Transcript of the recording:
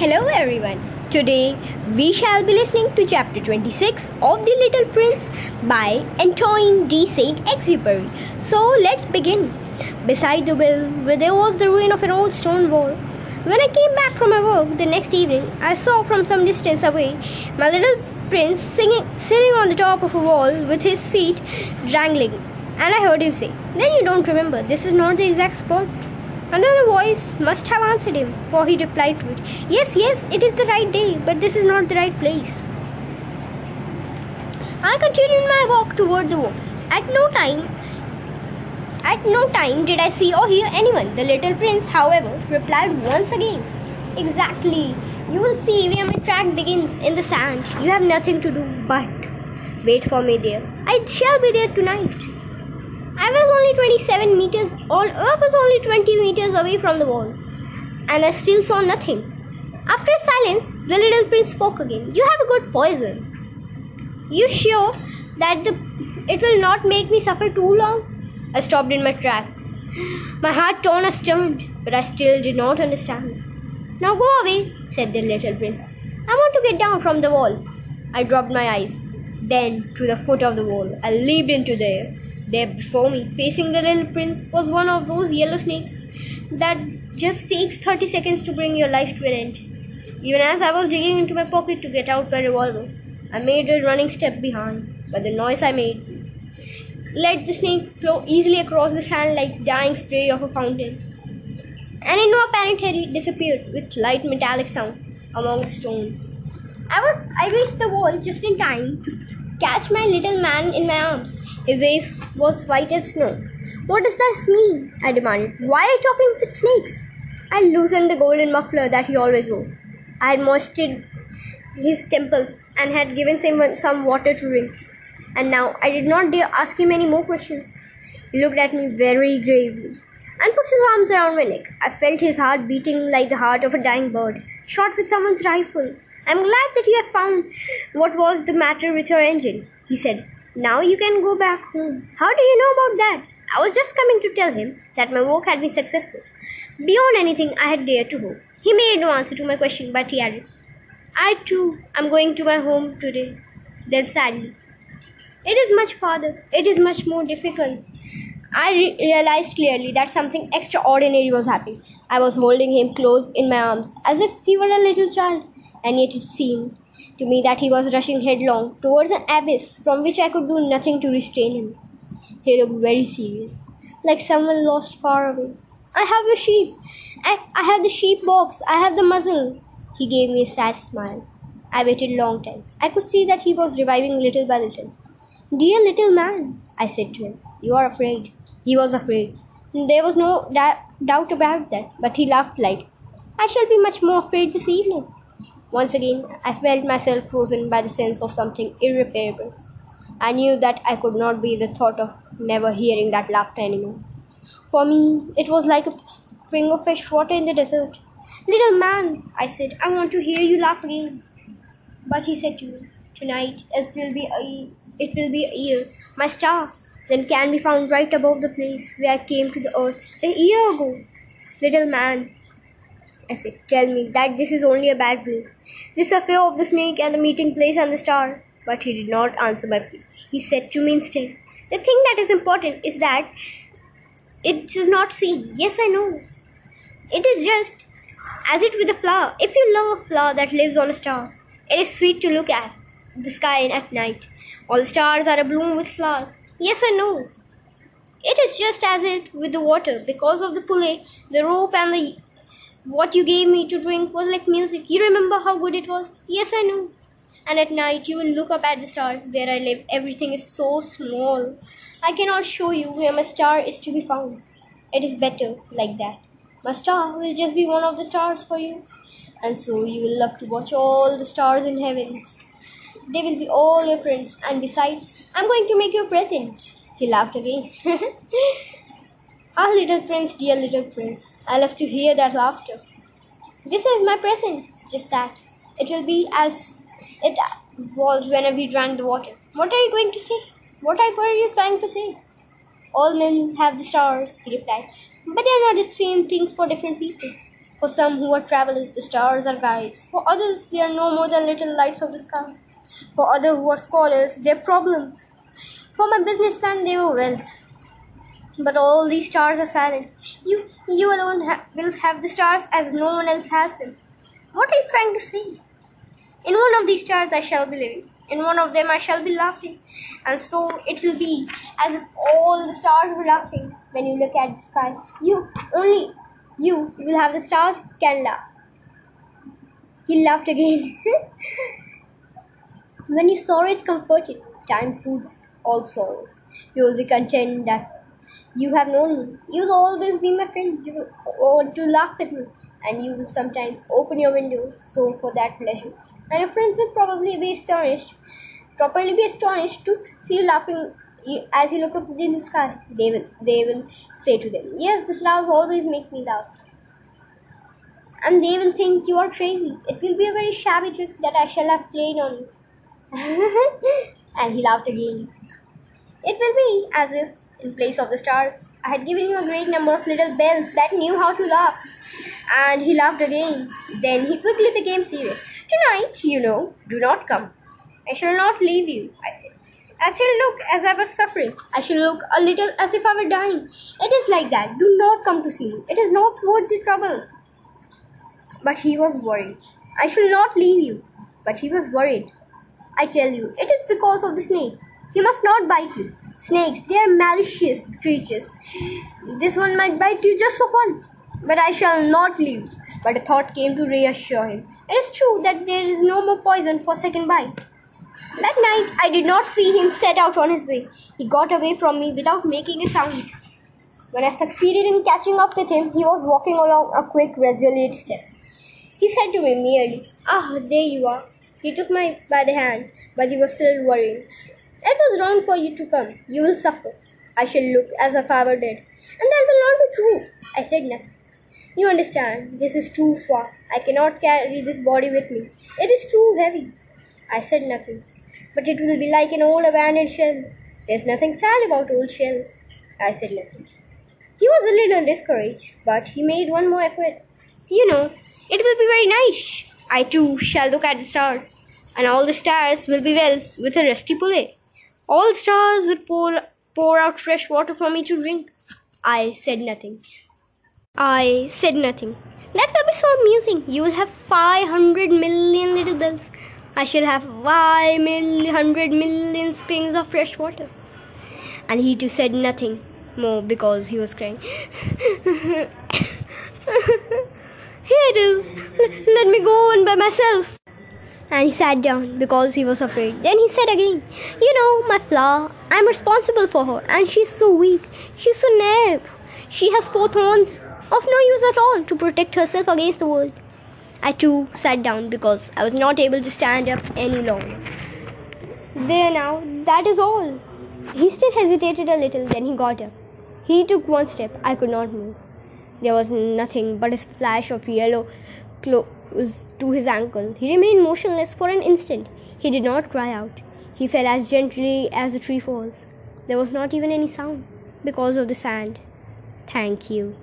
Hello everyone. Today we shall be listening to chapter 26 of The Little Prince by Antoine de Saint-Exupéry. So let's begin. Beside the well, where there was the ruin of an old stone wall. When I came back from my work the next evening, I saw from some distance away my little prince singing, sitting on the top of a wall with his feet dangling. And I heard him say, Then you don't remember, this is not the exact spot. And then a voice must have answered him, for he replied to it, Yes, yes, it is the right day, but this is not the right place. I continued my walk toward the wall. At no time at no time did I see or hear anyone. The little prince, however, replied once again, Exactly. You will see where my track begins in the sand. You have nothing to do but wait for me there. I shall be there tonight. I was only 27 meters, or I was only 20 meters away from the wall, and I still saw nothing. After silence, the little prince spoke again. You have a good poison. You sure that the it will not make me suffer too long? I stopped in my tracks. My heart torn as turned, but I still did not understand. Now go away, said the little prince. I want to get down from the wall. I dropped my eyes. Then, to the foot of the wall, I leaped into the air. There before me, facing the little prince, was one of those yellow snakes that just takes 30 seconds to bring your life to an end. Even as I was digging into my pocket to get out my revolver, I made a running step behind, but the noise I made let the snake flow easily across the sand like dying spray of a fountain. And in no apparent hurry, disappeared with light metallic sound among the stones. I was I reached the wall just in time to catch my little man in my arms. His face was white as snow. What does this mean? I demanded. Why are you talking with snakes? I loosened the golden muffler that he always wore. I had moistened his temples and had given him some water to drink. And now I did not dare ask him any more questions. He looked at me very gravely and put his arms around my neck. I felt his heart beating like the heart of a dying bird, shot with someone's rifle. I'm glad that you have found what was the matter with your engine, he said. Now you can go back home. How do you know about that? I was just coming to tell him that my work had been successful, beyond anything I had dared to hope. He made no answer to my question, but he added, I too am going to my home today. Then sadly, it is much farther, it is much more difficult. I re- realized clearly that something extraordinary was happening. I was holding him close in my arms, as if he were a little child, and yet it seemed to me that he was rushing headlong towards an abyss from which I could do nothing to restrain him. He looked very serious, like someone lost far away. I have the sheep. I, I have the sheep box. I have the muzzle. He gave me a sad smile. I waited a long time. I could see that he was reviving little by little. Dear little man, I said to him, you are afraid. He was afraid. There was no da- doubt about that, but he laughed like, I shall be much more afraid this evening. Once again, I felt myself frozen by the sense of something irreparable. I knew that I could not bear the thought of never hearing that laughter anymore. For me, it was like a spring of fresh water in the desert. Little man, I said, I want to hear you laugh again. But he said to me, Tonight it will be a it will be a year. My star then can be found right above the place where I came to the earth a year ago. Little man, I said, tell me that this is only a bad dream. This affair of the snake and the meeting place and the star. But he did not answer my plea. He said to me instead, The thing that is important is that it is not seen. Yes, I know. It is just as it with a flower. If you love a flower that lives on a star, it is sweet to look at the sky at night. All the stars are abloom with flowers. Yes, I know. It is just as it with the water, because of the pulley, the rope, and the what you gave me to drink was like music. You remember how good it was? Yes, I know. And at night, you will look up at the stars where I live. Everything is so small. I cannot show you where my star is to be found. It is better like that. My star will just be one of the stars for you. And so you will love to watch all the stars in heavens. They will be all your friends. And besides, I'm going to make you a present. He laughed again. Ah, little prince, dear little prince, I love to hear that laughter. This is my present, just that. It will be as it was when we drank the water. What are you going to say? What are you trying to say? All men have the stars, he replied, but they are not the same things for different people. For some who are travelers, the stars are guides. For others, they are no more than little lights of the sky. For others who are scholars, they are problems. For my businessman, they were wealth. But all these stars are silent. You, you alone ha- will have the stars as no one else has them. What are you trying to say? In one of these stars I shall be living. In one of them I shall be laughing. And so it will be as if all the stars were laughing when you look at the sky. You, only you, will have the stars can laugh. He laughed again. when your sorrow is comforted, time soothes all sorrows. You will be content that you have known me. You will always be my friend. You will want to laugh with me. And you will sometimes open your windows so for that pleasure. And your friends will probably be astonished, properly be astonished to see you laughing as you look up in the sky. They will, they will say to them, Yes, the stars always make me laugh. And they will think you are crazy. It will be a very shabby trick that I shall have played on you. and he laughed again. It will be as if, in place of the stars, I had given you a great number of little bells that knew how to laugh. And he laughed again. Then he quickly became serious. Tonight, you know, do not come. I shall not leave you, I said. I shall look as I was suffering. I shall look a little as if I were dying. It is like that. Do not come to see me. It is not worth the trouble. But he was worried. I shall not leave you. But he was worried. I tell you, it is because of the snake. He must not bite you. Snakes, they are malicious creatures. This one might bite you just for fun. But I shall not leave. But a thought came to reassure him. It is true that there is no more poison for second bite. That night I did not see him set out on his way. He got away from me without making a sound. When I succeeded in catching up with him, he was walking along a quick, resolute step. He said to me merely, Ah, there you are. He took me by the hand, but he was still worrying. It was wrong for you to come. You will suffer. I shall look as if I were dead. And that will not be true. I said nothing. You understand, this is too far. I cannot carry this body with me. It is too heavy. I said nothing. But it will be like an old abandoned shell. There's nothing sad about old shells. I said nothing. He was a little discouraged, but he made one more effort. You know, it will be very nice. I too shall look at the stars, and all the stars will be wells with a rusty pulley. All stars would pour, pour out fresh water for me to drink. I said nothing. I said nothing. That will be so amusing. You will have 500 million little bells. I shall have 500 million springs of fresh water. And he too said nothing more because he was crying. Here it is. L- let me go on by myself. And he sat down because he was afraid. Then he said again, You know, my flower, I'm responsible for her, and she's so weak. She's so naive. She has four thorns of no use at all to protect herself against the world. I too sat down because I was not able to stand up any longer. There now, that is all. He still hesitated a little, then he got up. He took one step. I could not move. There was nothing but a splash of yellow clothes to his ankle. He remained motionless for an instant. He did not cry out. He fell as gently as a tree falls. There was not even any sound because of the sand. Thank you.